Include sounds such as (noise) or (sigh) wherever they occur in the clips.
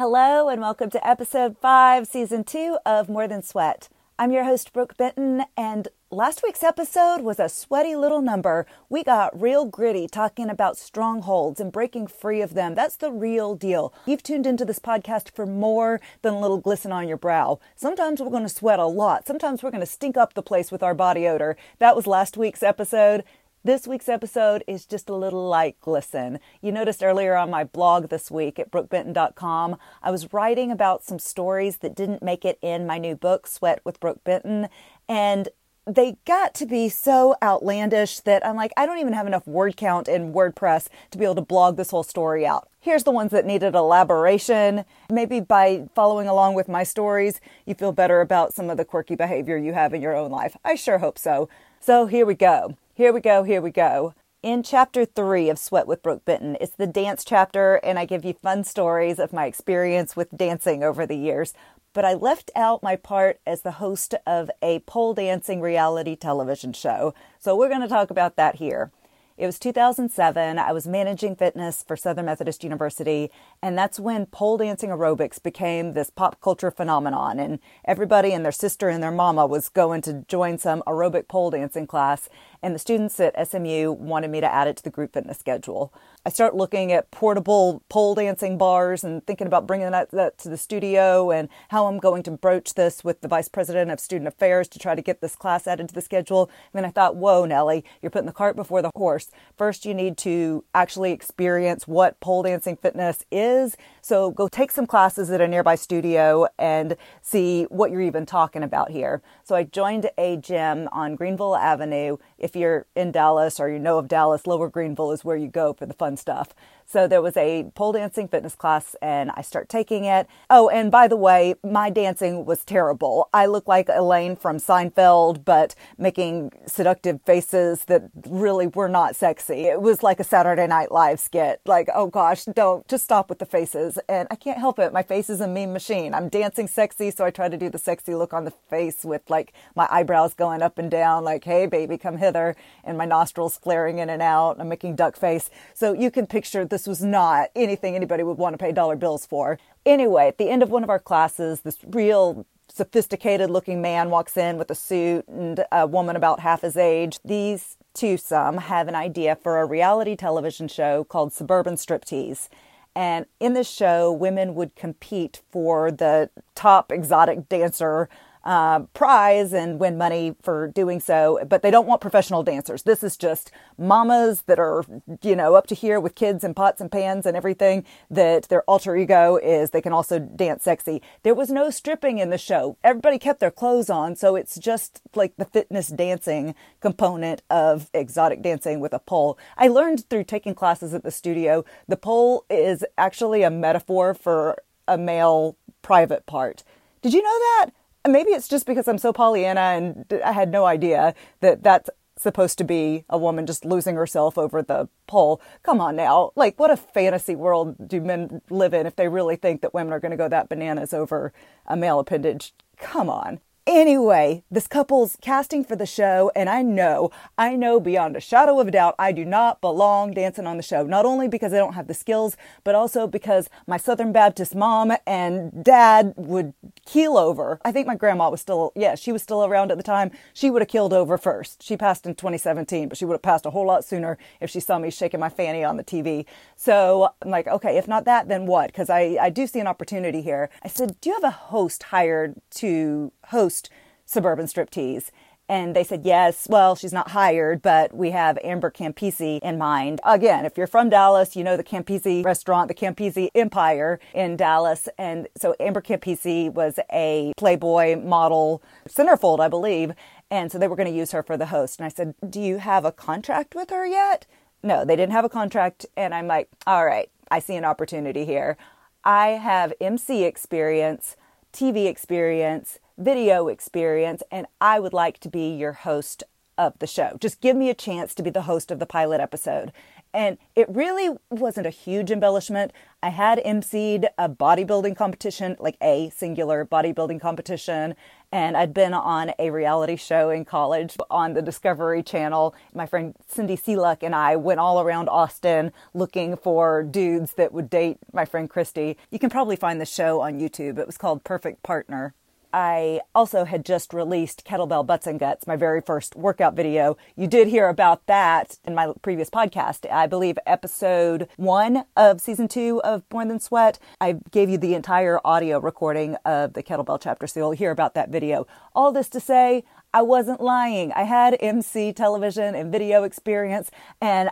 Hello, and welcome to episode five, season two of More Than Sweat. I'm your host, Brook Benten, and last week's episode was a sweaty little number. We got real gritty talking about strongholds and breaking free of them. That's the real deal. You've tuned into this podcast for more than a little glisten on your brow. Sometimes we're going to sweat a lot. Sometimes we're going to stink up the place with our body odor. That was last week's episode. This week's episode is just a little light glisten. You noticed earlier on my blog this week at brookbenten.com, I was writing about some stories that didn't make it in my new book, Sweat with Brook Benten. And they got to be so outlandish that I'm like, I don't even have enough word count in WordPress to be able to blog this whole story out. Here's the ones that needed elaboration. Maybe by following along with my stories, you feel better about some of the quirky behavior you have in your own life. I sure hope so. So here we go. Here we go, here we go. In chapter three of Sweat with Brook Benten, it's the dance chapter, and I give you fun stories of my experience with dancing over the years. But I left out my part as the host of a pole dancing reality television show. So we're going to talk about that here. It was 2007. I was managing fitness for Southern Methodist University, and that's when pole dancing aerobics became this pop culture phenomenon. And everybody and their sister and their mama was going to join some aerobic pole dancing class and the students at SMU wanted me to add it to the group fitness schedule. I start looking at portable pole dancing bars and thinking about bringing that, that, to the studio and how I'm going to broach this with the vice president of student affairs to try to get this class added to the schedule. And then I thought, whoa, Nellie, you're putting the cart before the horse. First, you need to actually experience what pole dancing fitness is. So go take some classes at a nearby studio and see what you're even talking about here. So I joined a gym on Greenville Avenue. If you're in Dallas or you know of Dallas, Lower Greenville is where you go for the fun stuff. So there was a pole dancing fitness class and I start taking it. Oh, and by the way, my dancing was terrible. I look like Elaine from Seinfeld, but making seductive faces that really were not sexy. It was like a Saturday Night Live skit. Like, oh gosh, don't just stop with the faces. And I can't help it. My face is a mean machine. I'm dancing sexy, so I try to do the sexy look on the face with like my eyebrows going up and down, like, hey baby, come hither, and my nostrils flaring in and out. I'm making duck face. So you can picture this was not anything anybody would want to pay dollar bills for. Anyway, at the end of one of our classes, this real sophisticated looking man walks in with a suit and a woman about half his age. These two some have an idea for a reality television show called Suburban Striptease. And in this show, women would compete for the top exotic dancer uh, prize and win money for doing so, but they don't want professional dancers. This is just mamas that are, you know, up to here with kids and pots and pans and everything that their alter ego is they can also dance sexy. There was no stripping in the show. Everybody kept their clothes on, so it's just like the fitness dancing component of exotic dancing with a pole. I learned through taking classes at the studio, the pole is actually a metaphor for a male private part. Did you know that? Maybe it's just because I'm so Pollyanna and I had no idea that that's supposed to be a woman just losing herself over the pole. Come on now. Like, what a fantasy world do men live in if they really think that women are going to go that bananas over a male appendage? Come on. Anyway, this couple's casting for the show, and I know, I know beyond a shadow of a doubt, I do not belong dancing on the show. Not only because I don't have the skills, but also because my Southern Baptist mom and dad would keel over. I think my grandma was still, yeah, she was still around at the time. She would have keeled over first. She passed in 2017, but she would have passed a whole lot sooner if she saw me shaking my fanny on the TV. So I'm like, okay, if not that, then what? Because I, I do see an opportunity here. I said, do you have a host hired to host Suburban Striptease? And they said, yes, well, she's not hired, but we have Amber Campisi in mind. Again, if you're from Dallas, you know the Campisi restaurant, the Campisi Empire in Dallas. And so Amber Campisi was a Playboy model centerfold, I believe. And so they were going to use her for the host. And I said, do you have a contract with her yet? No, they didn't have a contract. And I'm like, all right, I see an opportunity here. I have MC experience, TV experience, video experience, and I would like to be your host of the show. Just give me a chance to be the host of the pilot episode. And it really wasn't a huge embellishment. I had emceed a bodybuilding competition, like a singular bodybuilding competition, and I'd been on a reality show in college on the Discovery Channel. My friend Cindy Seeluck and I went all around Austin looking for dudes that would date my friend Christy. You can probably find the show on YouTube. It was called Perfect Partner. I also had just released Kettlebell Butts and Guts, my very first workout video. You did hear about that in my previous podcast. I believe episode one of season two of More Than Sweat. I gave you the entire audio recording of the Kettlebell chapter, so you'll hear about that video. All this to say, I wasn't lying. I had MC television and video experience, and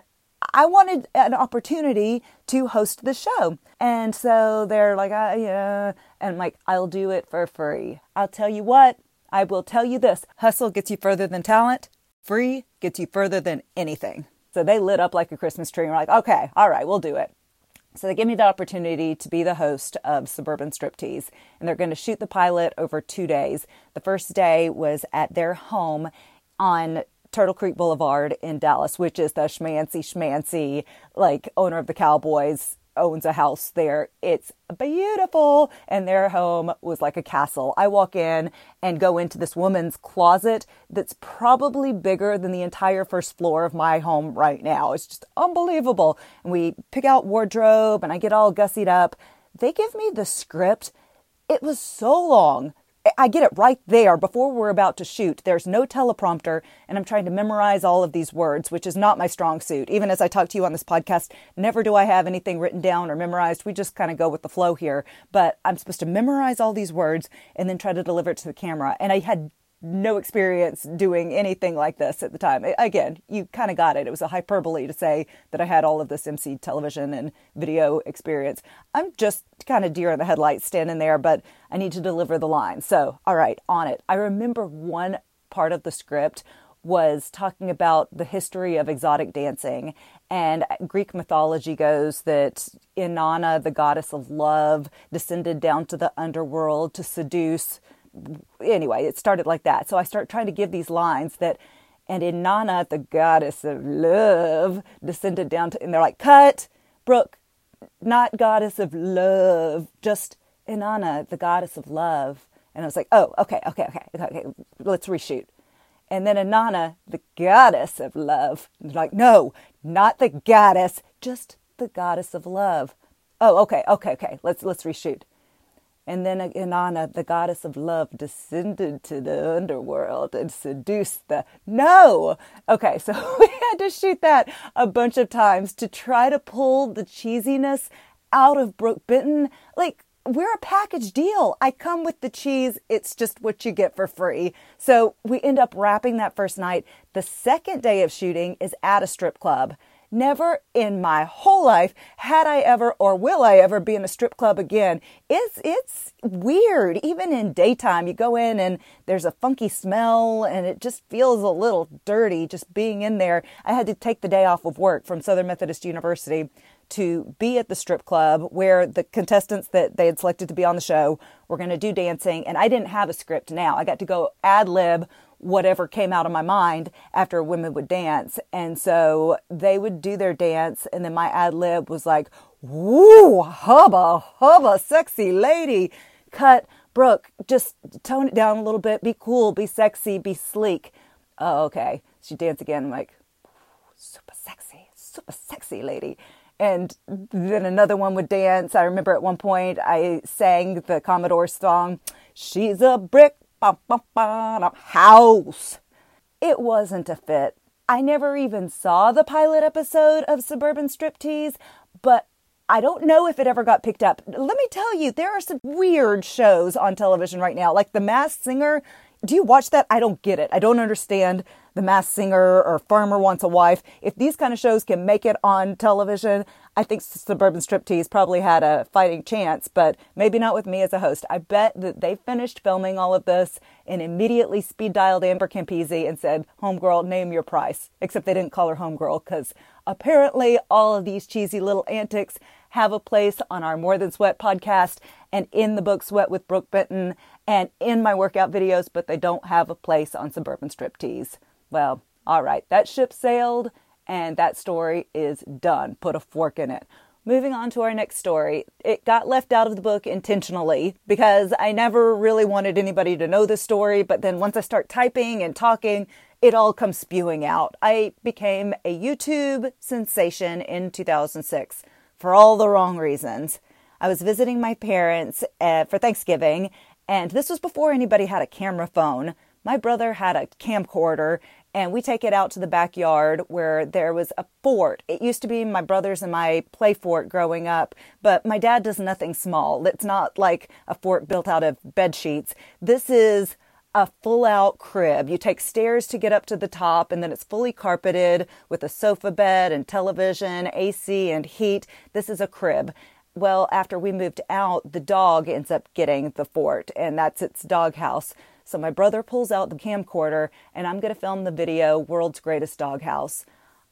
I wanted an opportunity to host the show. And so they're like, uh, yeah. And I'm like, I'll do it for free. I'll tell you what, I will tell you this hustle gets you further than talent, free gets you further than anything. So they lit up like a Christmas tree and were like, okay, all right, we'll do it. So they gave me the opportunity to be the host of Suburban Striptease, and they're going to shoot the pilot over two days. The first day was at their home on Turtle Creek Boulevard in Dallas, which is the schmancy schmancy, like owner of the Cowboys owns a house there. It's beautiful. And their home was like a castle. I walk in and go into this woman's closet that's probably bigger than the entire first floor of my home right now. It's just unbelievable. And we pick out wardrobe and I get all gussied up. They give me the script. It was so long. I get it right there before we're about to shoot. There's no teleprompter, and I'm trying to memorize all of these words, which is not my strong suit. Even as I talk to you on this podcast, never do I have anything written down or memorized. We just kind of go with the flow here. But I'm supposed to memorize all these words and then try to deliver it to the camera. And I had no experience doing anything like this at the time. Again, you kind of got it. It was a hyperbole to say that I had all of this MC television and video experience. I'm just kind of deer in the headlights standing there, but I need to deliver the line. So, all right, on it. I remember one part of the script was talking about the history of exotic dancing. And Greek mythology goes that Inanna, the goddess of love, descended down to the underworld to seduce anyway, it started like that. So I start trying to give these lines that, and Inanna, the goddess of love, descended down to, and they're like, cut, Brook, not goddess of love, just Inanna, the goddess of love. And I was like, oh, okay, okay, okay, okay, let's reshoot. And then Inanna, the goddess of love. Like, no, not the goddess, just the goddess of love. Oh, okay, okay, okay. Let's let's reshoot. And then Inanna, the goddess of love, descended to the underworld and seduced the. No! Okay, so (laughs) we had to shoot that a bunch of times to try to pull the cheesiness out of Brook Benten. Like, we're a package deal. I come with the cheese. It's just what you get for free. So we end up wrapping that first night. The second day of shooting is at a strip club. Never in my whole life had I ever or will I ever be in a strip club again. It's it's weird. Even in daytime, you go in and there's a funky smell and it just feels a little dirty just being in there. I had to take the day off of work from Southern Methodist University to be at the strip club where the contestants that they had selected to be on the show were going to do dancing and I didn't have a script now. I got to go ad lib whatever came out of my mind after women would dance. And so they would do their dance, and then my ad lib was like, woo, hubba, hubba, sexy lady. Cut, Brook, just tone it down a little bit. Be cool, be sexy, be sleek. Oh, okay. She dance again. I'm like, super sexy, super sexy lady. And then another one would dance. I remember at one point I sang the Commodore song, She's a brick house. It wasn't a fit. I never even saw the pilot episode of Suburban Striptease, but I don't know if it ever got picked up. Let me tell you, there are some weird shows on television right now, like The Masked Singer. Do you watch that? I don't get it. I don't understand The Masked Singer or Farmer Wants a Wife. If these kind of shows can make it on television, I think Suburban Striptease probably had a fighting chance, but maybe not with me as a host. I bet that they finished filming all of this and immediately speed dialed Amber Campisi and said, Homegirl, name your price. Except they didn't call her Homegirl because apparently all of these cheesy little antics have a place on our More Than Sweat podcast and in the book Sweat with Brook Benten and in my workout videos, but they don't have a place on Suburban Striptease. Well, all right, that ship sailed and that story is done. Put a fork in it. Moving on to our next story. It got left out of the book intentionally because I never really wanted anybody to know this story, but then once I start typing and talking, it all comes spewing out. I became a YouTube sensation in 2006 for all the wrong reasons. I was visiting my parents uh, for Thanksgiving, and this was before anybody had a camera phone. My brother had a camcorder, and we take it out to the backyard where there was a fort. It used to be my brother's and my play fort growing up, but my dad does nothing small. It's not like a fort built out of bed sheets. This is a full out crib. You take stairs to get up to the top, and then it's fully carpeted with a sofa bed and television, AC, and heat. This is a crib. Well, after we moved out, the dog ends up getting the fort, and that's its doghouse. So my brother pulls out the camcorder, and I'm going to film the video World's Greatest Doghouse.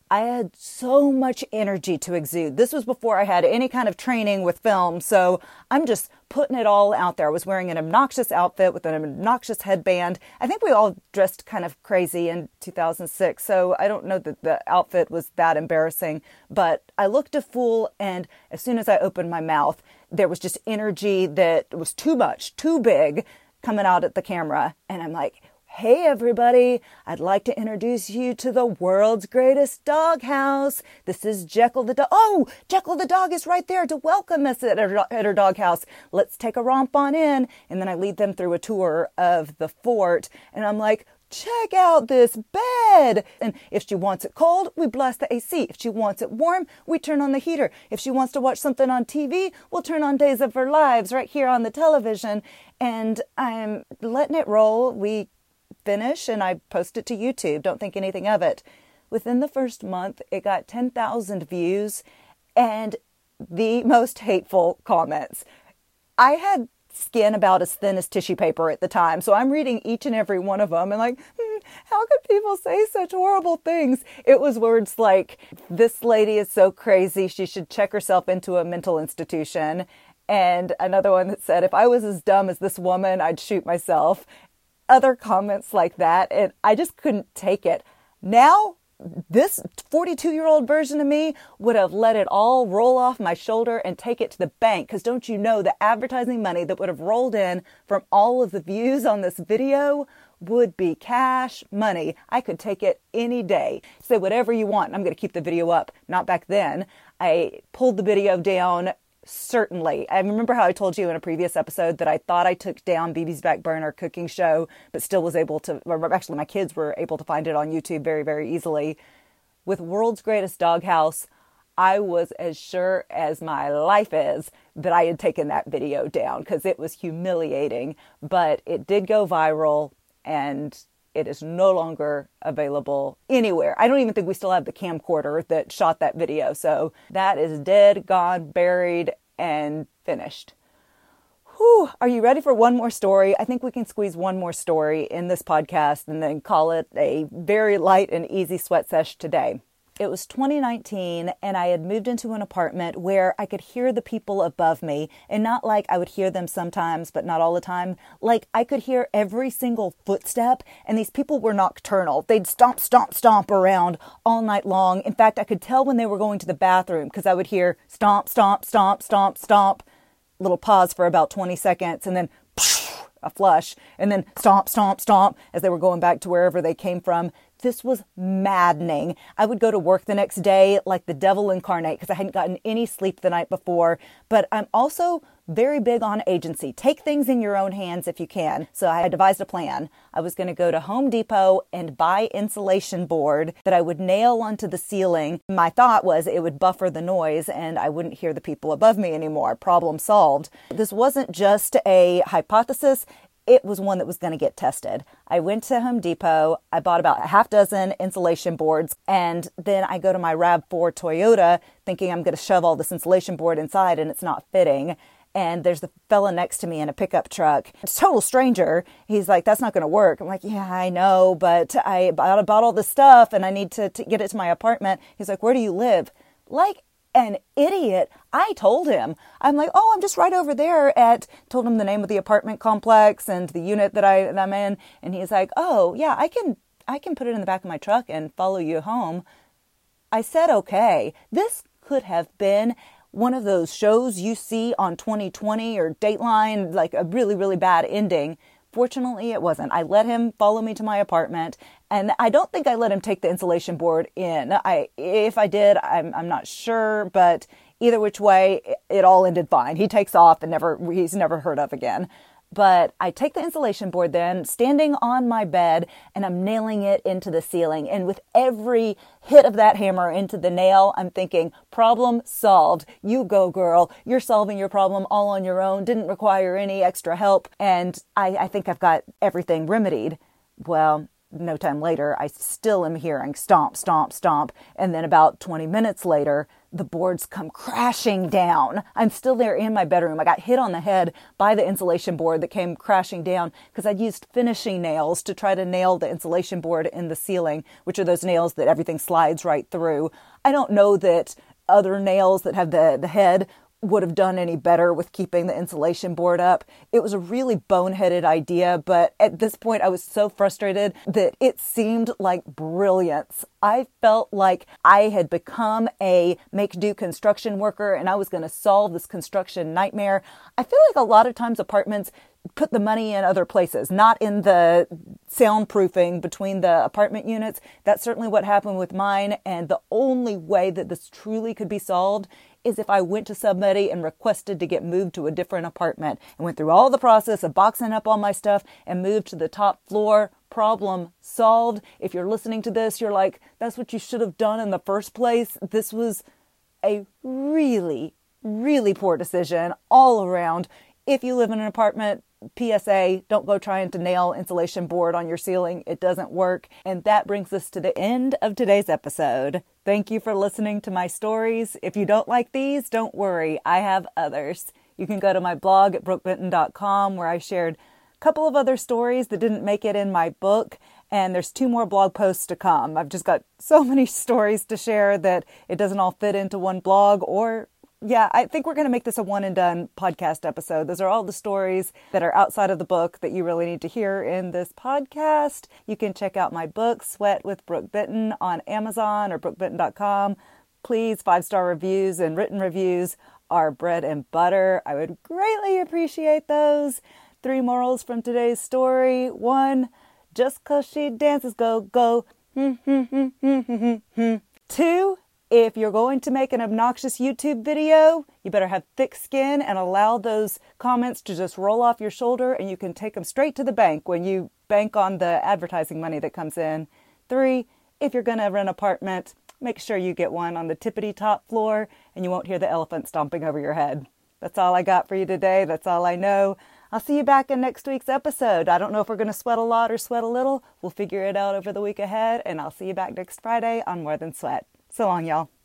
I had so much energy to exude. This was before I had any kind of training with film, so I'm just putting it all out there. I was wearing an obnoxious outfit with an obnoxious headband. I think we all dressed kind of crazy in 2006, so I don't know that the outfit was that embarrassing, but I looked a fool, and as soon as I opened my mouth, there was just energy that was too much, too big coming out at the camera, and I'm like, Hey everybody, I'd like to introduce you to the world's greatest doghouse. This is Jekyll the dog. Oh, Jekyll the dog is right there to welcome us at her, at her doghouse. Let's take a romp on in. And then I lead them through a tour of the fort. And I'm like, check out this bed. And if she wants it cold, we blast the AC. If she wants it warm, we turn on the heater. If she wants to watch something on TV, we'll turn on Days of Her Lives right here on the television. And I'm letting it roll. We finish and I post it to YouTube. Don't think anything of it. Within the first month, it got 10,000 views and the (laughs) most hateful comments. I had skin about as thin as tissue paper at the time, so I'm reading each and every one of them and like, hmm, how could people say such horrible things? It was words like, this lady is so crazy, she should check herself into a mental institution. And another one that said, if I was as dumb as this woman, I'd shoot myself other comments like that, and I just couldn't take it. Now, this 42 year old version of me would have let it all roll off my shoulder and take it to the bank. Because don't you know the advertising money that would have rolled in from all of the views on this video would be cash money. I could take it any day. Say whatever you want. I'm going to keep the video up. Not back then. I pulled the video down certainly. I remember how I told you in a previous episode that I thought I took down BB's Back Burner cooking show, but still was able to, actually, my kids were able to find it on YouTube very, very easily. With World's Greatest Doghouse, I was as sure as my life is that I had taken that video down because it was humiliating, but it did go viral and it is no longer available anywhere. I don't even think we still have the camcorder that shot that video. So that is dead, gone, buried, and finished. Whew, are you ready for one more story? I think we can squeeze one more story in this podcast and then call it a very light and easy sweat sesh today. It was 2019, and I had moved into an apartment where I could hear the people above me, and not like I would hear them sometimes, but not all the time. Like I could hear every single footstep, and these people were nocturnal. They'd stomp, stomp, stomp around all night long. In fact, I could tell when they were going to the bathroom because I would hear stomp, stomp, stomp, stomp, stomp. Little pause for about 20 seconds, and then a flush, and then stomp, stomp, stomp as they were going back to wherever they came from. This was maddening. I would go to work the next day like the devil incarnate because I hadn't gotten any sleep the night before. But I'm also very big on agency. Take things in your own hands if you can. So I devised a plan. I was going to go to Home Depot and buy insulation board that I would nail onto the ceiling. My thought was it would buffer the noise and I wouldn't hear the people above me anymore. Problem solved. This wasn't just a hypothesis, it was one that was going to get tested. I went to Home Depot, I bought about a half dozen insulation boards, and then I go to my RAV4 Toyota thinking I'm going to shove all this insulation board inside and it's not fitting. And there's the fella next to me in a pickup truck. A total stranger. He's like, that's not going to work. I'm like, yeah, I know, but I bought, all this stuff and I need to, to get it to my apartment. He's like, where do you live? Like an idiot. I told him, I'm like, oh, I'm just right over there at, told him the name of the apartment complex and the unit that, I, that I'm in. And he's like, oh, yeah, I can, I can put it in the back of my truck and follow you home. I said okay. This could have been one of those shows you see on 2020 or Dateline, like a really, really bad ending. Fortunately, it wasn't. I let him follow me to my apartment, and I don't think I let him take the insulation board in. I, if I did, I'm, I'm not sure, but either which way, it, all ended fine. He takes off and never, he's never heard of again. But I take the insulation board then, standing on my bed, and I'm nailing it into the ceiling. And with every hit of that hammer into the nail, I'm thinking, problem solved. You go, girl. You're solving your problem all on your own. Didn't require any extra help. And I, I think I've got everything remedied. Well, no time later, I still am hearing stomp, stomp, stomp. And then about 20 minutes later, the boards come crashing down. I'm still there in my bedroom. I got hit on the head by the insulation board that came crashing down because I'd used finishing nails to try to nail the insulation board in the ceiling, which are those nails that everything slides right through. I don't know that other nails that have the, the head would have done any better with keeping the insulation board up. It was a really boneheaded idea, but at this point I was so frustrated that it seemed like brilliance. I felt like I had become a make do construction worker and I was going to solve this construction nightmare. I feel like a lot of times apartments put the money in other places, not in the soundproofing between the apartment units. That's certainly what happened with mine. And the only way that this truly could be solved is if I went to somebody and requested to get moved to a different apartment and went through all the process of boxing up all my stuff and moved to the top floor. Problem solved. If you're listening to this, you're like, that's what you should have done in the first place. This was a really, really poor decision all around. If you live in an apartment, PSA, don't go trying to nail insulation board on your ceiling. It doesn't work. And that brings us to the end of today's episode. Thank you for listening to my stories. If you don't like these, don't worry. I have others. You can go to my blog at brookbenten.com where I shared a couple of other stories that didn't make it in my book. And there's two more blog posts to come. I've just got so (laughs) many stories to share that it doesn't all fit into one blog or yeah, I think we're going to make this a one and done podcast episode. Those are all the stories that are outside of the book that you really need to hear in this podcast. You can check out my book, Sweat with Brook Benten, on Amazon or brookbenten.com. Please, five star reviews and written reviews are bread and butter. I would greatly appreciate those. Three morals from today's story. One, just cause she dances, go, go. (laughs) Two, if you're going to make an obnoxious YouTube video, you better have thick skin and allow those comments to just roll off your shoulder and you can take them straight to the bank when you bank on the advertising money that comes in. Three, if you're going to rent an apartment, make sure you get one on the tippity top floor and you won't hear the elephant stomping over your head. That's all I got for you today. That's all I know. I'll see you back in next week's episode. I don't know if we're going to sweat a lot or sweat a little. We'll figure it out over the week ahead, and I'll see you back next Friday on More Than Sweat. So long, y'all.